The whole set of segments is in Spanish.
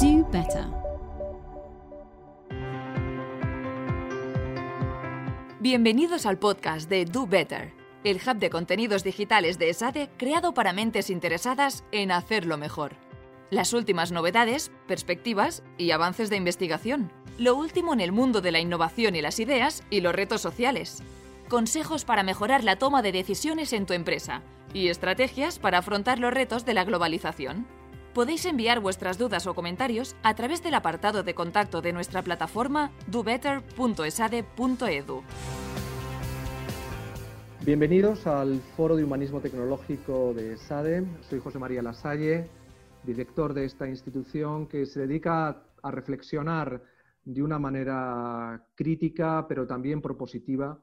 Do better. Bienvenidos al podcast de Do Better, el hub de contenidos digitales de ESADE creado para mentes interesadas en hacerlo mejor. Las últimas novedades, perspectivas y avances de investigación. Lo último en el mundo de la innovación y las ideas y los retos sociales. Consejos para mejorar la toma de decisiones en tu empresa y estrategias para afrontar los retos de la globalización. Podéis enviar vuestras dudas o comentarios a través del apartado de contacto de nuestra plataforma dobetter.esade.edu. Bienvenidos al Foro de Humanismo Tecnológico de SADE. Soy José María Lasalle, director de esta institución que se dedica a reflexionar de una manera crítica, pero también propositiva,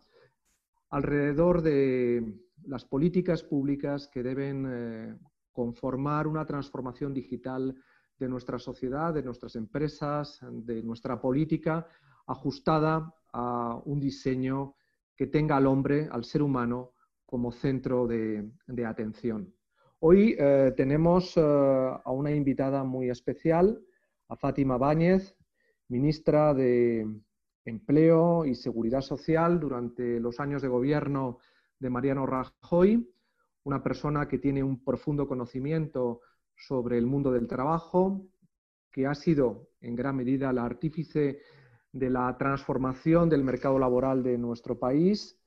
alrededor de las políticas públicas que deben eh, conformar una transformación digital de nuestra sociedad, de nuestras empresas, de nuestra política, ajustada a un diseño que tenga al hombre, al ser humano, como centro de, atención. Hoy eh, tenemos eh, a una invitada muy especial, a Fátima Báñez, ministra de Empleo y Seguridad Social durante los años de gobierno de Mariano Rajoy, una persona que tiene un profundo conocimiento sobre el mundo del trabajo, que ha sido en gran medida la artífice de la transformación del mercado laboral de nuestro país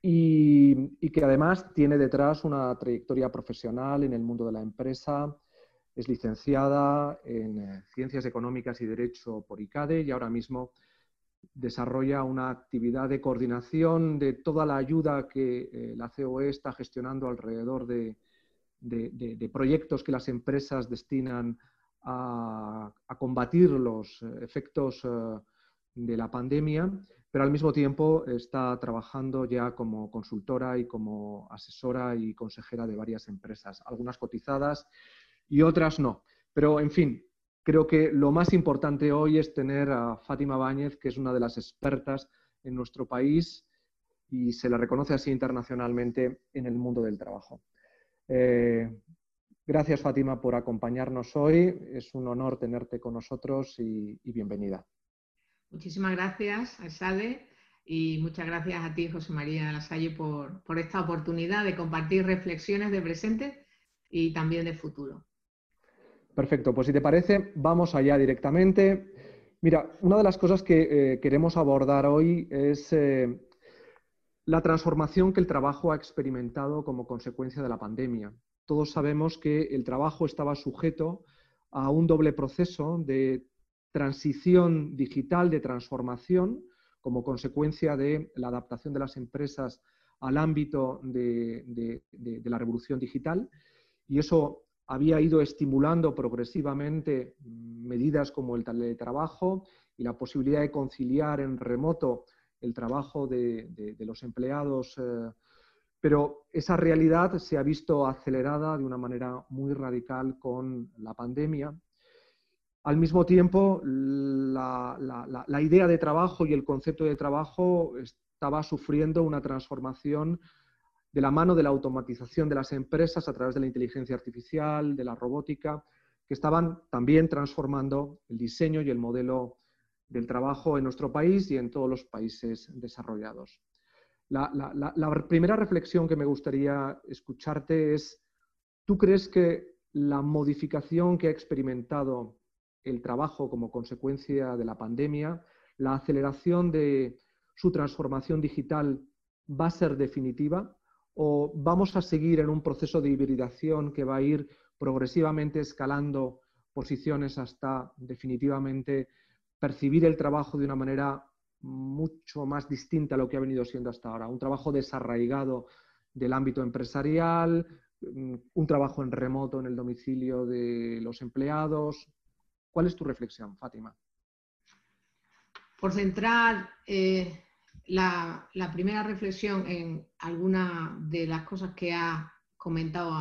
y, que además tiene detrás una trayectoria profesional en el mundo de la empresa. Es licenciada en eh, Ciencias Económicas y Derecho por ICADE y ahora mismo desarrolla una actividad de coordinación de toda la ayuda que eh, la COE está gestionando alrededor de, proyectos que las empresas destinan a, combatir los eh, efectos de la pandemia, pero al mismo tiempo está trabajando ya como consultora y como asesora y consejera de varias empresas, algunas cotizadas y otras no. Pero, en fin, creo que lo más importante hoy es tener a Fátima Báñez, que es una de las expertas en nuestro país y se la reconoce así internacionalmente en el mundo del trabajo. Eh, gracias, Fátima, por acompañarnos hoy. Es un honor tenerte con nosotros y bienvenida. Muchísimas gracias SADE y muchas gracias a ti, José María Lasalle, por, por esta oportunidad de compartir reflexiones de presente y también de futuro. Perfecto, pues si te parece, vamos allá directamente. Mira, una de las cosas que eh, queremos abordar hoy es eh, la transformación que el trabajo ha experimentado como consecuencia de la pandemia. Todos sabemos que el trabajo estaba sujeto a un doble proceso de transición digital, de transformación, como consecuencia de la adaptación de las empresas al ámbito de, la revolución digital. Y eso había ido estimulando progresivamente medidas como el teletrabajo y la posibilidad de conciliar en remoto el trabajo de, los empleados. Eh, pero esa realidad se ha visto acelerada de una manera muy radical con la pandemia al mismo tiempo, la, idea de trabajo y el concepto de trabajo estaba sufriendo una transformación de la mano de la automatización de las empresas a través de la inteligencia artificial, de la robótica, que estaban también transformando el diseño y el modelo del trabajo en nuestro país y en todos los países desarrollados. La, primera reflexión que me gustaría escucharte es, ¿tú crees que la modificación que ha experimentado el trabajo como consecuencia de la pandemia, la aceleración de su transformación digital va a ser definitiva o vamos a seguir en un proceso de hibridación que va a ir progresivamente escalando posiciones hasta definitivamente percibir el trabajo de una manera mucho más distinta a lo que ha venido siendo hasta ahora. Un trabajo desarraigado del ámbito empresarial, un trabajo en remoto en el domicilio de los empleados, ¿Cuál es tu reflexión, Fátima? Por centrar eh, la, primera reflexión en alguna de las cosas que ha comentado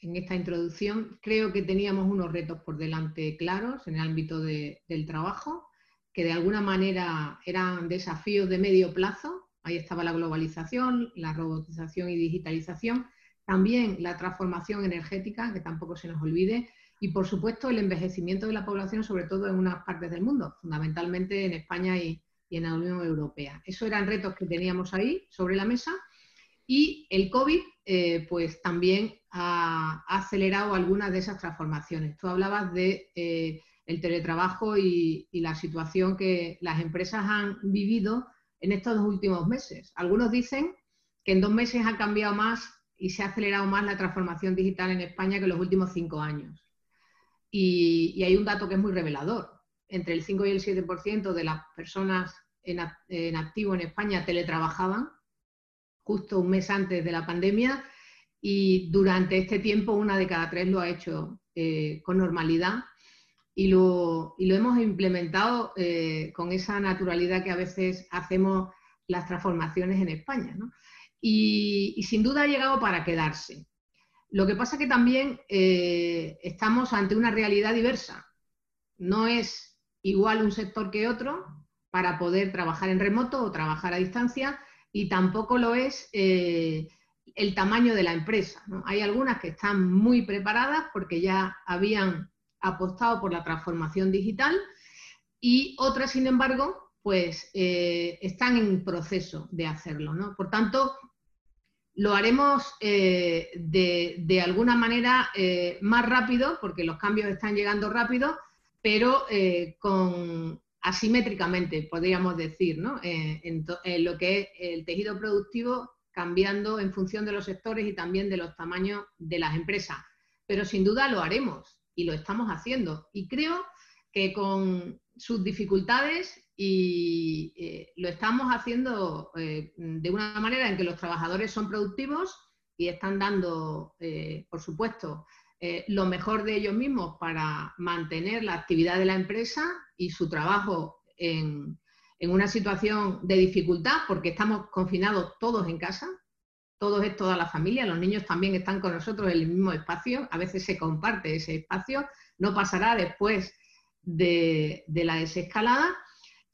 en esta introducción, creo que teníamos unos retos por delante claros en el ámbito del trabajo, que de alguna manera eran desafíos de medio plazo. Ahí estaba la globalización, la robotización y digitalización, también la transformación energética, que tampoco se nos olvide, y, por supuesto, el envejecimiento de la población, sobre todo en unas partes del mundo, fundamentalmente en España y, en la Unión Europea. Esos eran retos que teníamos ahí sobre la mesa y el COVID eh, pues también ha, acelerado algunas de esas transformaciones. Tú hablabas de eh, el teletrabajo y, la situación que las empresas han vivido en estos dos últimos meses. Algunos dicen que en dos meses ha cambiado más y se ha acelerado más la transformación digital en España que en los últimos cinco años. Y, hay un dato que es muy revelador. Entre el 5 y el 7% de las personas en, activo en España teletrabajaban justo un mes antes de la pandemia y durante este tiempo una de cada tres lo ha hecho eh, con normalidad y lo, y lo hemos implementado eh, con esa naturalidad que a veces hacemos las transformaciones en España. Y, sin duda ha llegado para quedarse. Lo que pasa que también eh, estamos ante una realidad diversa. No es igual un sector que otro para poder trabajar en remoto o trabajar a distancia y tampoco lo es eh, el tamaño de la empresa. Hay algunas que están muy preparadas porque ya habían apostado por la transformación digital y otras, sin embargo, pues eh, están en proceso de hacerlo. Por tanto, lo haremos eh, de, alguna manera más rápido, porque los cambios están llegando rápido, pero con asimétricamente, podríamos decir, ¿no? Eh, en, lo que es el tejido productivo cambiando en función de los sectores y también de los tamaños de las empresas. Pero sin duda lo haremos y lo estamos haciendo. Y creo que con sus dificultades y eh, lo estamos haciendo eh, de una manera en que los trabajadores son productivos y están dando, por supuesto, eh, lo mejor de ellos mismos para mantener la actividad de la empresa y su trabajo en, una situación de dificultad, porque estamos confinados todos en casa, todos es toda la familia, los niños también están con nosotros en el mismo espacio, a veces se comparte ese espacio, no pasará después de, la desescalada.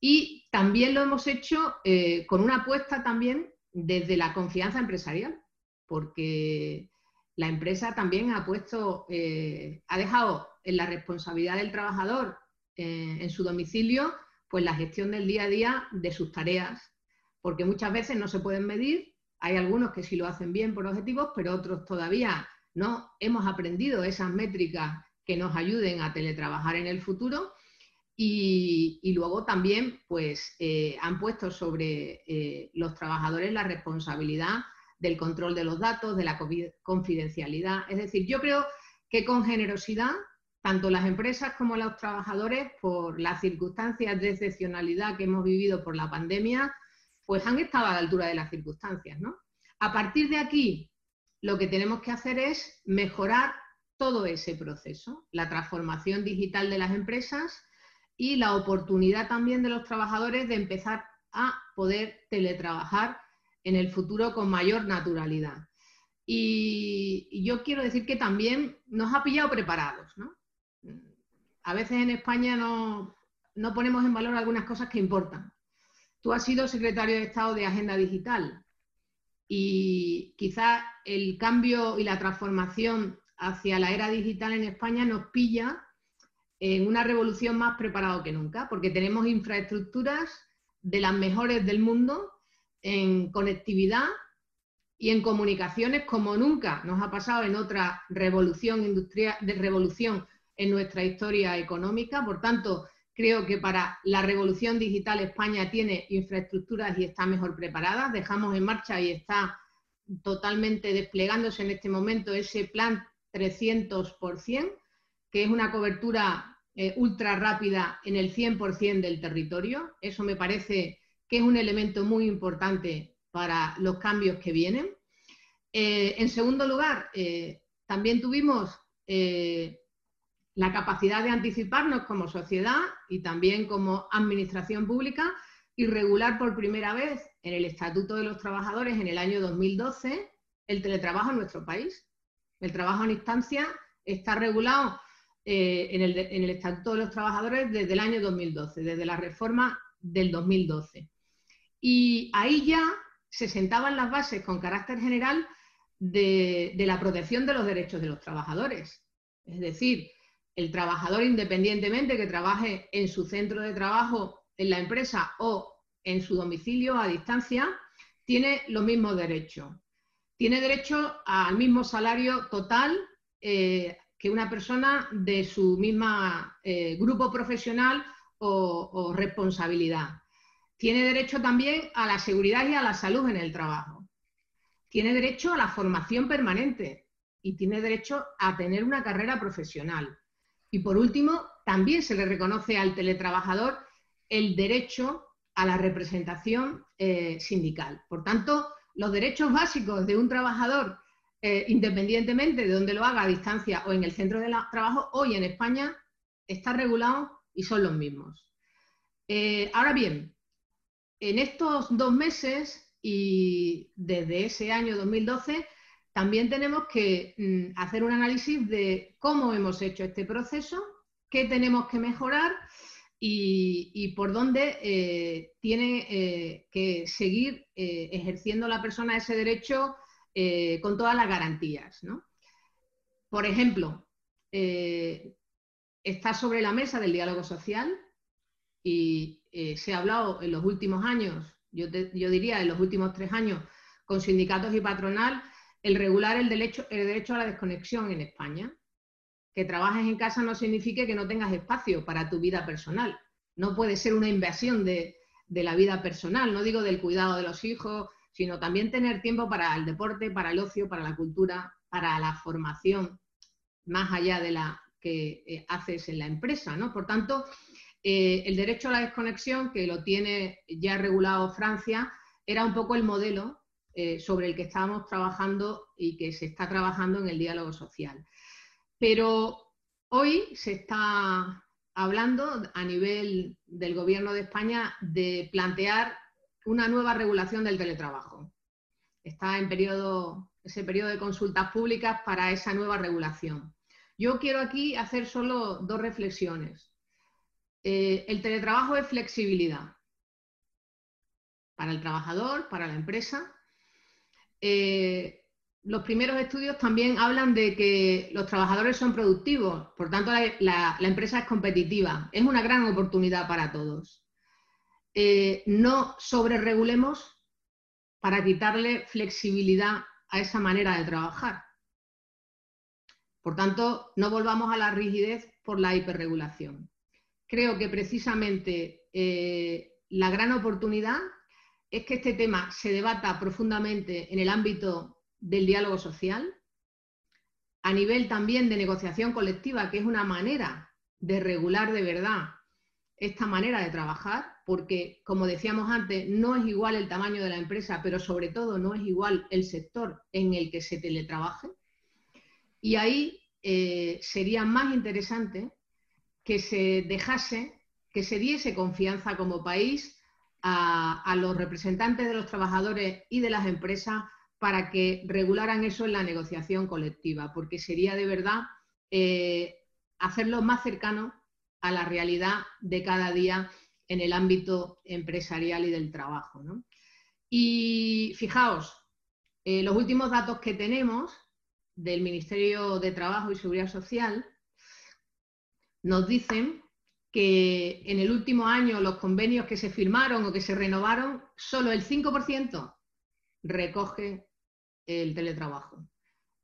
Y también lo hemos hecho eh, con una apuesta también desde la confianza empresarial, porque la empresa también ha puesto, eh, ha dejado en la responsabilidad del trabajador eh, en su domicilio, pues la gestión del día a día de sus tareas, porque muchas veces no se pueden medir, hay algunos que sí lo hacen bien por objetivos, pero otros todavía no hemos aprendido esas métricas que nos ayuden a teletrabajar en el futuro. Y, luego también pues, eh, han puesto sobre los trabajadores la responsabilidad del control de los datos, de la confidencialidad. Es decir, yo creo que con generosidad, tanto las empresas como los trabajadores, por las circunstancias de excepcionalidad que hemos vivido por la pandemia, pues han estado a la altura de las circunstancias. ¿no? A partir de aquí, lo que tenemos que hacer es mejorar todo ese proceso, la transformación digital de las empresas y la oportunidad también de los trabajadores de empezar a poder teletrabajar en el futuro con mayor naturalidad. Y, yo quiero decir que también nos ha pillado preparados. A veces en España no, no ponemos en valor algunas cosas que importan. Tú has sido secretario de Estado de Agenda Digital y quizá el cambio y la transformación hacia la era digital en España nos pilla en una revolución más preparado que nunca, porque tenemos infraestructuras de las mejores del mundo en conectividad y en comunicaciones como nunca nos ha pasado en otra revolución industrial, de revolución en nuestra historia económica. Por tanto, creo que para la revolución digital España tiene infraestructuras y está mejor preparada. Dejamos en marcha y está totalmente desplegándose en este momento ese plan 300%, que es una cobertura eh, ultra rápida en el 100% del territorio. Eso me parece que es un elemento muy importante para los cambios que vienen. Eh, en segundo lugar, eh, también tuvimos eh, la capacidad de anticiparnos como sociedad y también como administración pública y regular por primera vez en el Estatuto de los Trabajadores en el año 2012 el teletrabajo en nuestro país. El trabajo en instancia está regulado en el, en el Estatuto de los Trabajadores desde el año 2012, desde la reforma del 2012. Y ahí ya se sentaban las bases con carácter general de, la protección de los derechos de los trabajadores. Es decir, el trabajador independientemente que trabaje en su centro de trabajo, en la empresa o en su domicilio a distancia, tiene los mismos derechos. Tiene derecho al mismo salario total eh, que una persona de su misma eh, grupo profesional o responsabilidad. Tiene derecho también a la seguridad y a la salud en el trabajo. Tiene derecho a la formación permanente y tiene derecho a tener una carrera profesional. Y por último, también se le reconoce al teletrabajador el derecho a la representación eh, sindical. Por tanto, los derechos básicos de un trabajador, eh, independientemente de donde lo haga a distancia o en el centro de trabajo, hoy en España está regulado y son los mismos. Eh, ahora bien, en estos dos meses y desde ese año 2012, también tenemos que mm, hacer un análisis de cómo hemos hecho este proceso, qué tenemos que mejorar y, por dónde eh, tiene eh, que seguir eh, ejerciendo la persona ese derecho con todas las garantías. Por ejemplo, está sobre la mesa del diálogo social y se ha hablado en los últimos años, yo, yo diría en los últimos tres años, con sindicatos y patronal, el regular el derecho, el derecho a la desconexión en España. Que trabajes en casa no significa que no tengas espacio para tu vida personal. No puede ser una invasión de, la vida personal, no digo del cuidado de los hijos, sino también tener tiempo para el deporte, para el ocio, para la cultura, para la formación, más allá de la que eh, haces en la empresa. ¿no? Por tanto, eh, el derecho a la desconexión, que lo tiene ya regulado Francia, era un poco el modelo eh, sobre el que estábamos trabajando y que se está trabajando en el diálogo social. Pero hoy se está hablando a nivel del Gobierno de España de plantear una nueva regulación del teletrabajo. Está en periodo, ese periodo de consultas públicas para esa nueva regulación. Yo quiero aquí hacer solo dos reflexiones. Eh, el teletrabajo es flexibilidad para el trabajador, para la empresa, eh, los primeros estudios también hablan de que los trabajadores son productivos, por tanto la, empresa es competitiva. Es una gran oportunidad para todos. Eh, no sobreregulemos para quitarle flexibilidad a esa manera de trabajar. Por tanto, no volvamos a la rigidez por la hiperregulación. Creo que precisamente eh, la gran oportunidad es que este tema se debata profundamente en el ámbito del diálogo social, a nivel también de negociación colectiva, que es una manera de regular de verdad esta manera de trabajar, porque, como decíamos antes, no es igual el tamaño de la empresa, pero sobre todo no es igual el sector en el que se teletrabaje. Y ahí eh, sería más interesante que se dejase, que se diese confianza como país a, los representantes de los trabajadores y de las empresas para que regularan eso en la negociación colectiva, porque sería de verdad eh, hacerlo más cercano a la realidad de cada día en el ámbito empresarial y del trabajo. Y fijaos, eh, los últimos datos que tenemos del Ministerio de Trabajo y Seguridad Social nos dicen que en el último año los convenios que se firmaron o que se renovaron, solo el 5% recoge el teletrabajo.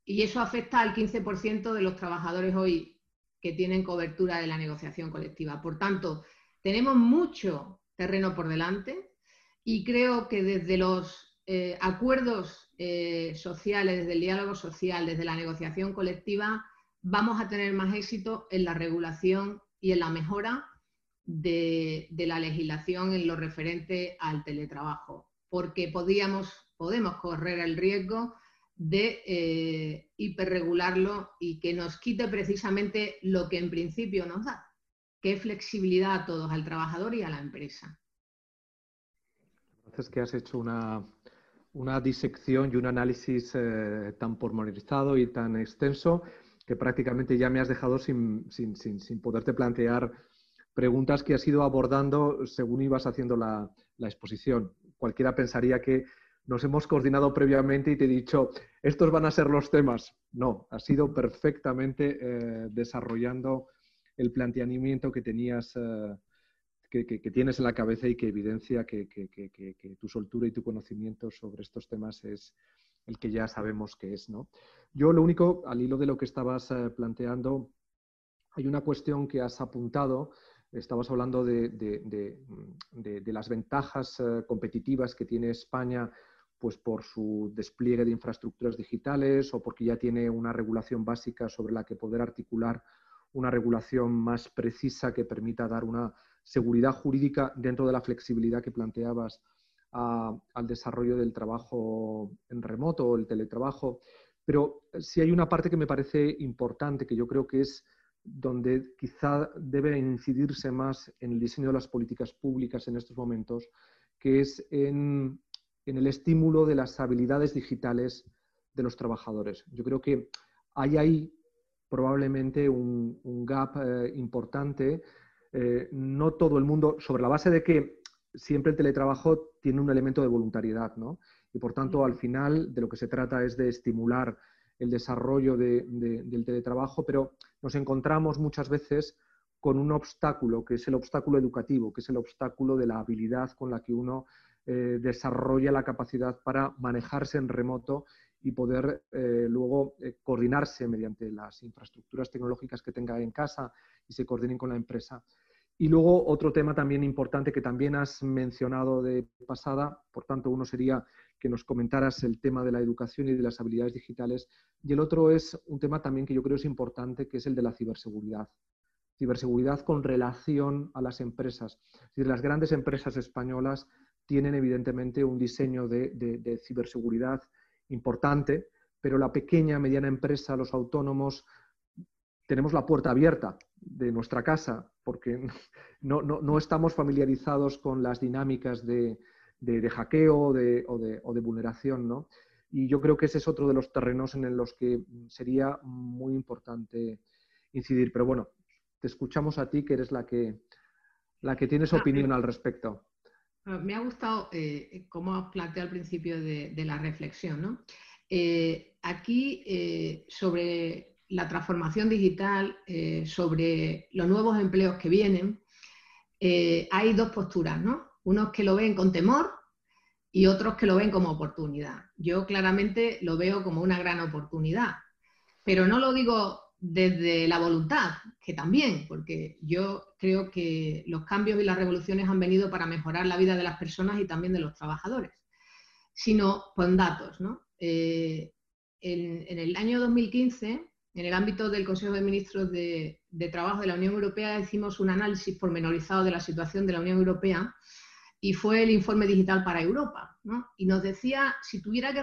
Y eso afecta al 15% de los trabajadores hoy que tienen cobertura de la negociación colectiva. Por tanto, tenemos mucho terreno por delante y creo que desde los eh, acuerdos eh, sociales, desde el diálogo social, desde la negociación colectiva, vamos a tener más éxito en la regulación y en la mejora de, la legislación en lo referente al teletrabajo, porque podíamos, podemos correr el riesgo de eh, hiperregularlo y que nos quite precisamente lo que en principio nos da, que es flexibilidad a todos, al trabajador y a la empresa. Entonces que has hecho una, disección y un análisis eh, tan pormenorizado y tan extenso que prácticamente ya me has dejado sin, poderte plantear preguntas que has ido abordando según ibas haciendo la, exposición. Cualquiera pensaría que nos hemos coordinado previamente y te he dicho, estos van a ser los temas. No, has ido perfectamente eh, desarrollando el planteamiento que tenías, eh, que, tienes en la cabeza y que evidencia que, tu soltura y tu conocimiento sobre estos temas es el que ya sabemos que es. ¿no? Yo lo único, al hilo de lo que estabas eh, planteando, hay una cuestión que has apuntado estabas hablando de, las ventajas eh, competitivas que tiene España pues por su despliegue de infraestructuras digitales o porque ya tiene una regulación básica sobre la que poder articular una regulación más precisa que permita dar una seguridad jurídica dentro de la flexibilidad que planteabas al desarrollo del trabajo en remoto o el teletrabajo. Pero sí hay una parte que me parece importante, que yo creo que es donde quizá debe incidirse más en el diseño de las políticas públicas en estos momentos, que es en, el estímulo de las habilidades digitales de los trabajadores. Yo creo que hay ahí probablemente un, gap eh, importante. Eh, no todo el mundo, sobre la base de que siempre el teletrabajo tiene un elemento de voluntariedad, ¿no? Y por tanto, al final, de lo que se trata es de estimular el desarrollo del teletrabajo, pero nos encontramos muchas veces con un obstáculo, que es el obstáculo educativo, que es el obstáculo de la habilidad con la que uno eh, desarrolla la capacidad para manejarse en remoto y poder eh, luego eh, coordinarse mediante las infraestructuras tecnológicas que tenga en casa y se coordinen con la empresa. Y luego otro tema también importante que también has mencionado de pasada, por tanto uno sería que nos comentaras el tema de la educación y de las habilidades digitales. Y el otro es un tema también que yo creo es importante, que es el de la ciberseguridad. Ciberseguridad con relación a las empresas. Es las grandes empresas españolas tienen evidentemente un diseño de, de ciberseguridad importante, pero la pequeña, mediana empresa, los autónomos, tenemos la puerta abierta de nuestra casa porque no, no, no estamos familiarizados con las dinámicas de, de, hackeo o de, o de, vulneración, ¿no? Y yo creo que ese es otro de los terrenos en los que sería muy importante incidir. Pero bueno, te escuchamos a ti, que eres la que, la que tienes ah, opinión al respecto. Ah, me ha gustado eh, cómo has planteado al principio de, la reflexión. ¿no? Eh, aquí, eh, sobre la transformación digital, sobre los nuevos empleos que vienen, hay dos posturas, ¿no? unos que lo ven con temor y otros que lo ven como oportunidad. Yo claramente lo veo como una gran oportunidad, pero no lo digo desde la voluntad, que también, porque yo creo que los cambios y las revoluciones han venido para mejorar la vida de las personas y también de los trabajadores, sino con datos. Eh, en, el año 2015, en el ámbito del Consejo de Ministros de, Trabajo de la Unión Europea, hicimos un análisis pormenorizado de la situación de la Unión Europea y fue el informe digital para Europa. Y nos decía, si tuviera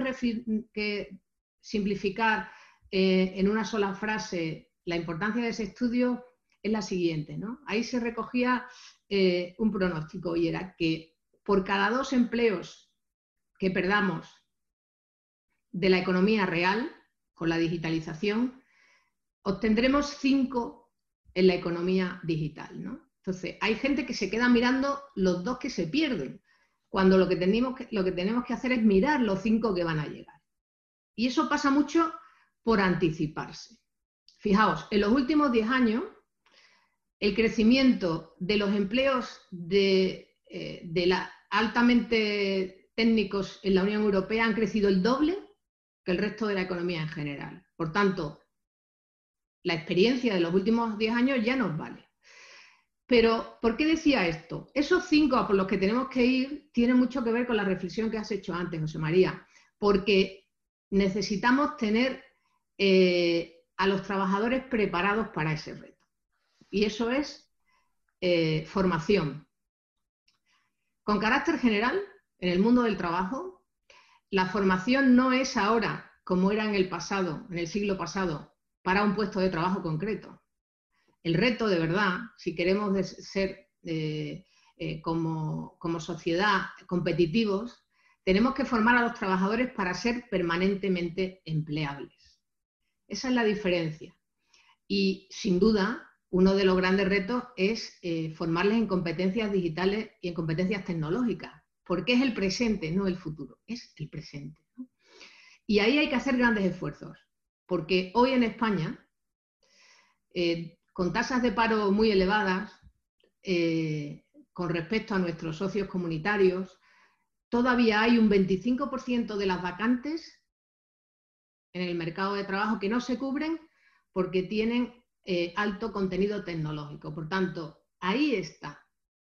que, simplificar eh, en una sola frase la importancia de ese estudio, es la siguiente. Ahí se recogía eh, un pronóstico y era que por cada dos empleos que perdamos de la economía real con la digitalización, obtendremos cinco en la economía digital. ¿no? Entonces, hay gente que se queda mirando los dos que se pierden, cuando lo que, tenemos que, hacer es mirar los cinco que van a llegar. Y eso pasa mucho por anticiparse. Fijaos, en los últimos 10 años, el crecimiento de los empleos de, eh, altamente técnicos en la Unión Europea han crecido el doble que el resto de la economía en general. Por tanto, la experiencia de los últimos 10 años ya nos vale. Pero, ¿por qué decía esto? Esos cinco por los que tenemos que ir tienen mucho que ver con la reflexión que has hecho antes, José María, porque necesitamos tener eh, a los trabajadores preparados para ese reto. Y eso es eh, formación. Con carácter general, en el mundo del trabajo, la formación no es ahora, como era en el pasado, en el siglo pasado, para un puesto de trabajo concreto el reto de verdad, si queremos ser eh, eh, como, sociedad competitivos, tenemos que formar a los trabajadores para ser permanentemente empleables. Esa es la diferencia. Y sin duda, uno de los grandes retos es eh, formarles en competencias digitales y en competencias tecnológicas, porque es el presente, no el futuro, es el presente. Y ahí hay que hacer grandes esfuerzos, porque hoy en España con tasas de paro muy elevadas eh, con respecto a nuestros socios comunitarios, todavía hay un 25% de las vacantes en el mercado de trabajo que no se cubren porque tienen eh, alto contenido tecnológico. Por tanto, ahí está,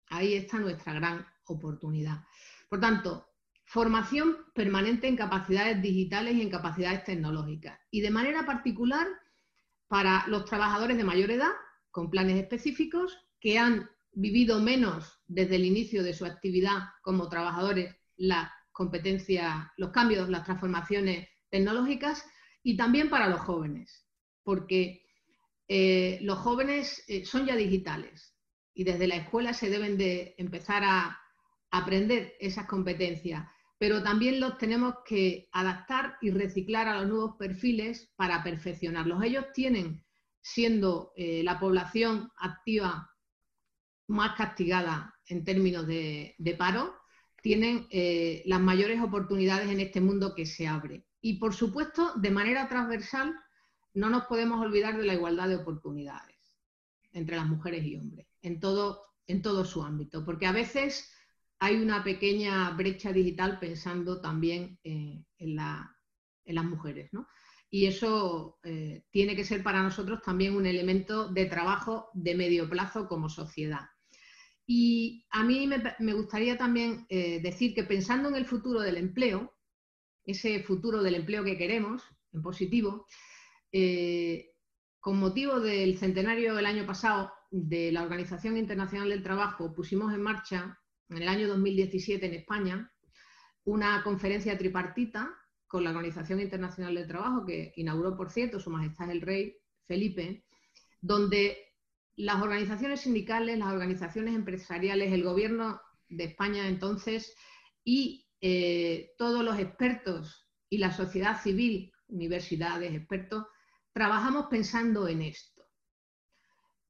ahí está nuestra gran oportunidad. Por tanto, formación permanente en capacidades digitales y en capacidades tecnológicas. Y de manera particular para los trabajadores de mayor edad, con planes específicos, que han vivido menos desde el inicio de su actividad como trabajadores las competencias, los cambios, las transformaciones tecnológicas, y también para los jóvenes, porque eh, los jóvenes eh, son ya digitales y desde la escuela se deben de empezar a aprender esas competencias pero también los tenemos que adaptar y reciclar a los nuevos perfiles para perfeccionarlos. Ellos tienen, siendo eh, la población activa más castigada en términos de, paro, tienen eh, las mayores oportunidades en este mundo que se abre. Y por supuesto, de manera transversal, no nos podemos olvidar de la igualdad de oportunidades entre las mujeres y hombres, en todo, en todo su ámbito, porque a veces hay una pequeña brecha digital pensando también eh, en, las mujeres. Y eso eh, tiene que ser para nosotros también un elemento de trabajo de medio plazo como sociedad. Y a mí me, gustaría también eh, decir que pensando en el futuro del empleo, ese futuro del empleo que queremos, en positivo, con motivo del centenario del año pasado de la Organización Internacional del Trabajo, pusimos en marcha en el año 2017 en España una conferencia tripartita con la Organización Internacional del Trabajo, que inauguró, por cierto, Su Majestad el Rey Felipe, donde las organizaciones sindicales, las organizaciones empresariales, el gobierno de España entonces y eh, todos los expertos y la sociedad civil, universidades, expertos, trabajamos pensando en esto.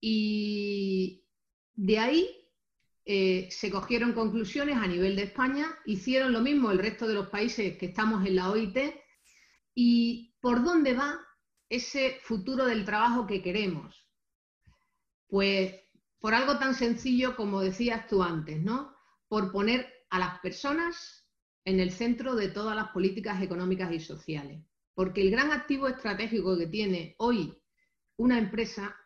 Y de ahí eh, se cogieron conclusiones a nivel de España, hicieron lo mismo el resto de los países que estamos en la OIT y por dónde va ese futuro del trabajo que queremos. Pues por algo tan sencillo como decías tú antes, ¿no? Por poner a las personas en el centro de todas las políticas económicas y sociales. Porque el gran activo estratégico que tiene hoy una empresa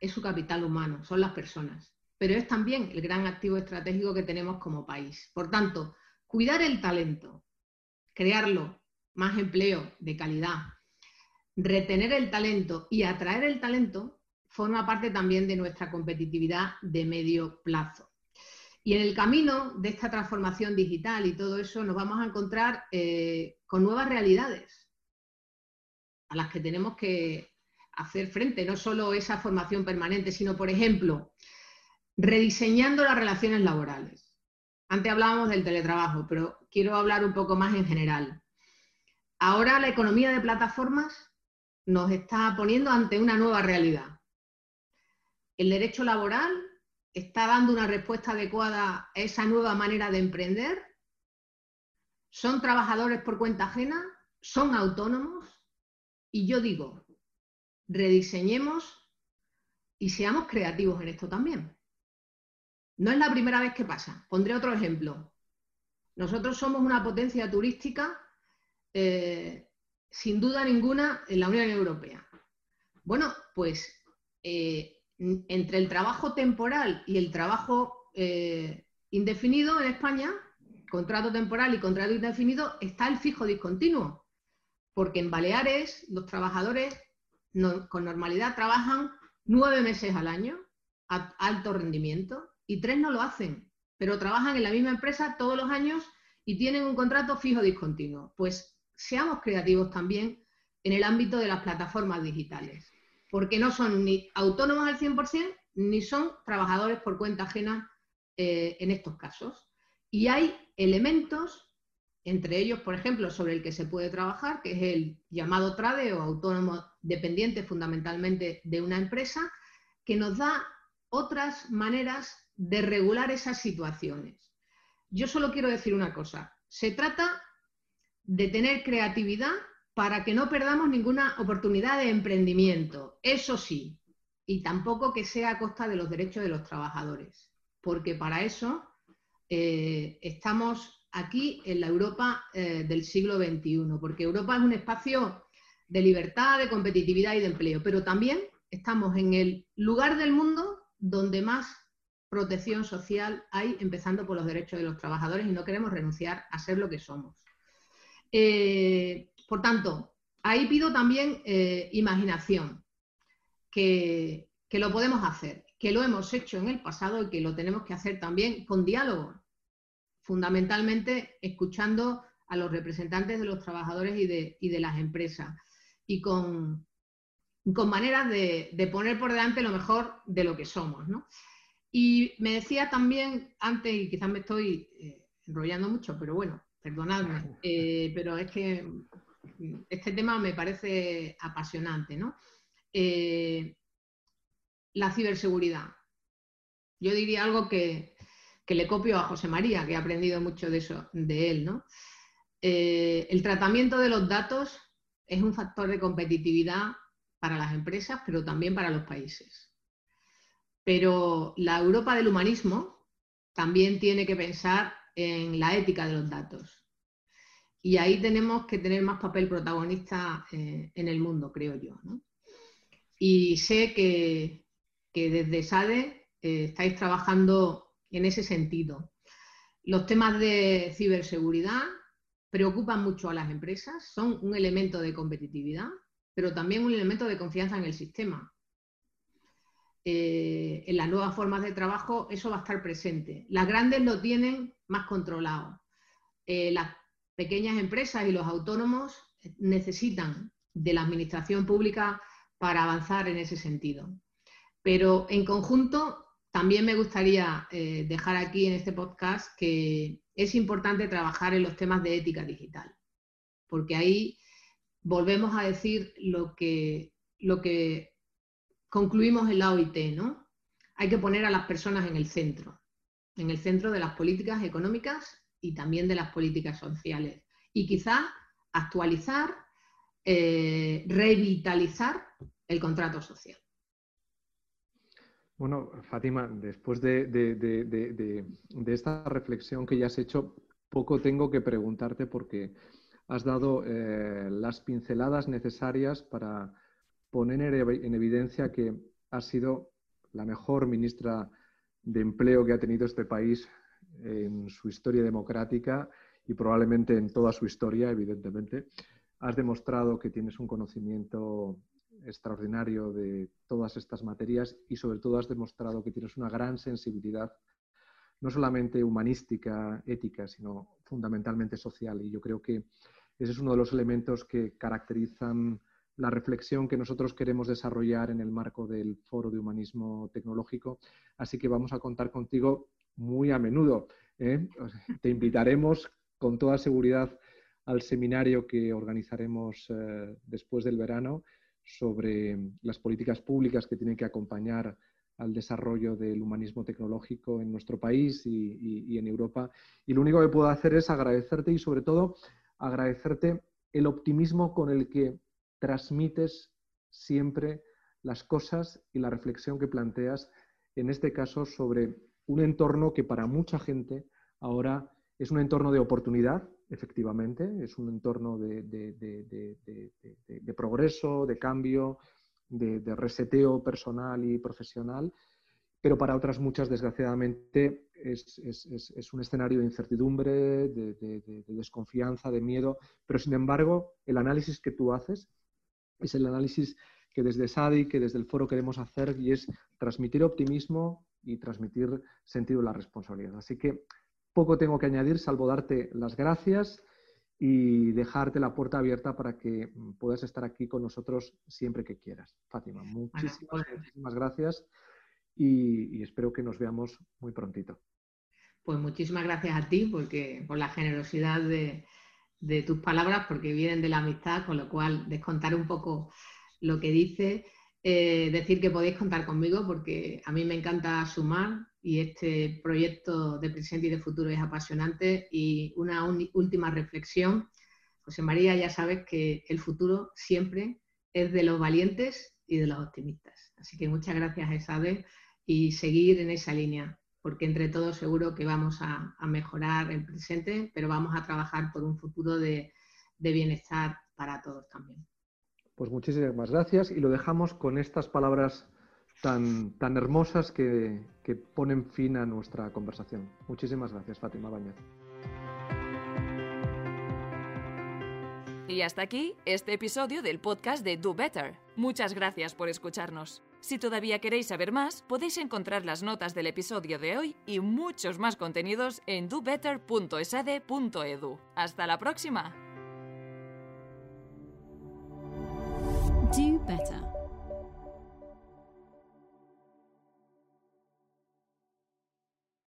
es su capital humano, son las personas pero es también el gran activo estratégico que tenemos como país. Por tanto, cuidar el talento, crearlo, más empleo de calidad, retener el talento y atraer el talento forma parte también de nuestra competitividad de medio plazo. Y en el camino de esta transformación digital y todo eso nos vamos a encontrar eh, con nuevas realidades a las que tenemos que hacer frente, no solo esa formación permanente, sino, por ejemplo, Rediseñando las relaciones laborales. Antes hablábamos del teletrabajo, pero quiero hablar un poco más en general. Ahora la economía de plataformas nos está poniendo ante una nueva realidad. El derecho laboral está dando una respuesta adecuada a esa nueva manera de emprender. Son trabajadores por cuenta ajena, son autónomos. Y yo digo, rediseñemos y seamos creativos en esto también. No es la primera vez que pasa. Pondré otro ejemplo. Nosotros somos una potencia turística, eh, sin duda ninguna, en la Unión Europea. Bueno, pues eh, entre el trabajo temporal y el trabajo eh, indefinido en España, contrato temporal y contrato indefinido, está el fijo discontinuo. Porque en Baleares los trabajadores con normalidad trabajan nueve meses al año a alto rendimiento y tres no lo hacen, pero trabajan en la misma empresa todos los años y tienen un contrato fijo discontinuo. Pues seamos creativos también en el ámbito de las plataformas digitales, porque no son ni autónomos al 100% ni son trabajadores por cuenta ajena eh, en estos casos. Y hay elementos, entre ellos, por ejemplo, sobre el que se puede trabajar, que es el llamado trade o autónomo dependiente fundamentalmente de una empresa, que nos da otras maneras de regular esas situaciones. Yo solo quiero decir una cosa. Se trata de tener creatividad para que no perdamos ninguna oportunidad de emprendimiento. Eso sí, y tampoco que sea a costa de los derechos de los trabajadores, porque para eso eh, estamos aquí en la Europa eh, del siglo XXI, porque Europa es un espacio de libertad, de competitividad y de empleo, pero también estamos en el lugar del mundo donde más protección social hay, empezando por los derechos de los trabajadores, y no queremos renunciar a ser lo que somos. Eh, por tanto, ahí pido también imaginación que, lo podemos hacer, que lo hemos hecho en el pasado y que lo tenemos que hacer también con diálogo, fundamentalmente escuchando a los representantes de los trabajadores y de, las empresas y con, con maneras de, poner por delante lo mejor de lo que somos. Y me decía también antes, y quizás me estoy eh, enrollando mucho, pero bueno, perdonadme, eh, pero es que este tema me parece apasionante, ¿no? Eh, la ciberseguridad. Yo diría algo que, le copio a José María, que he aprendido mucho de eso de él, ¿no? El tratamiento de los datos es un factor de competitividad para las empresas, pero también para los países. Pero la Europa del humanismo también tiene que pensar en la ética de los datos. Y ahí tenemos que tener más papel protagonista eh, en el mundo, creo yo. y sé que, desde SADE eh, estáis trabajando en ese sentido. Los temas de ciberseguridad preocupan mucho a las empresas, son un elemento de competitividad, pero también un elemento de confianza en el sistema. Eh, en las nuevas formas de trabajo eso va a estar presente. Las grandes lo tienen más controlado. Eh, las pequeñas empresas y los autónomos necesitan de la administración pública para avanzar en ese sentido. Pero en conjunto, también me gustaría eh, dejar aquí en este podcast que es importante trabajar en los temas de ética digital, porque ahí volvemos a decir lo que, lo que concluimos en la OIT, ¿no? Hay que poner a las personas en el centro, en el centro de las políticas económicas y también de las políticas sociales. Y quizás actualizar, eh, revitalizar el contrato social. Bueno, Fátima, después de, esta reflexión que ya has hecho, poco tengo que preguntarte porque has dado eh, las pinceladas necesarias para poner en evidencia que has sido la mejor ministra de empleo que ha tenido este país en su historia democrática y probablemente en toda su historia, evidentemente. Has demostrado que tienes un conocimiento extraordinario de todas estas materias y sobre todo has demostrado que tienes una gran sensibilidad, no solamente humanística, ética, sino fundamentalmente social. Y yo creo que ese es uno de los elementos que caracterizan la reflexión que nosotros queremos desarrollar en el marco del Foro de Humanismo Tecnológico. Así que vamos a contar contigo muy a menudo. ¿eh? Te invitaremos con toda seguridad al seminario que organizaremos eh, después del verano sobre las políticas públicas que tienen que acompañar al desarrollo del humanismo tecnológico en nuestro país y, en Europa. Y lo único que puedo hacer es agradecerte y sobre todo agradecerte el optimismo con el que transmites siempre las cosas y la reflexión que planteas, en este caso sobre un entorno que para mucha gente ahora es un entorno de oportunidad, efectivamente, es un entorno de, progreso, de cambio, de, reseteo personal y profesional, pero para otras muchas, desgraciadamente, es, un escenario de incertidumbre, de, desconfianza, de miedo, pero sin embargo, el análisis que tú haces es el análisis que desde SADI, que desde el foro queremos hacer y es transmitir optimismo y transmitir sentido de la responsabilidad. Así que poco tengo que añadir, salvo darte las gracias y dejarte la puerta abierta para que puedas estar aquí con nosotros siempre que quieras. Fátima, muchísimas, pues gracias y, espero que nos veamos muy prontito. Pues muchísimas gracias a ti porque, por la generosidad de, tus palabras, porque vienen de la amistad, con lo cual descontar un poco lo que dices, eh, decir que podéis contar conmigo porque a mí me encanta sumar, y este proyecto de presente y de futuro es apasionante. Y una última reflexión. José María, ya sabes que el futuro siempre es de los valientes y de los optimistas. Así que muchas gracias, ESADE, y seguir en esa línea, porque entre todos seguro que vamos a, mejorar el presente, pero vamos a trabajar por un futuro de, bienestar para todos también. Pues muchísimas gracias y lo dejamos con estas palabras tan, tan hermosas que, que ponen fin a nuestra conversación. Muchísimas gracias, Fátima Bañez. Y hasta aquí este episodio del podcast de Do Better. Muchas gracias por escucharnos. Si todavía queréis saber más, podéis encontrar las notas del episodio de hoy y muchos más contenidos en dobetter.esade.edu. ¡Hasta la próxima!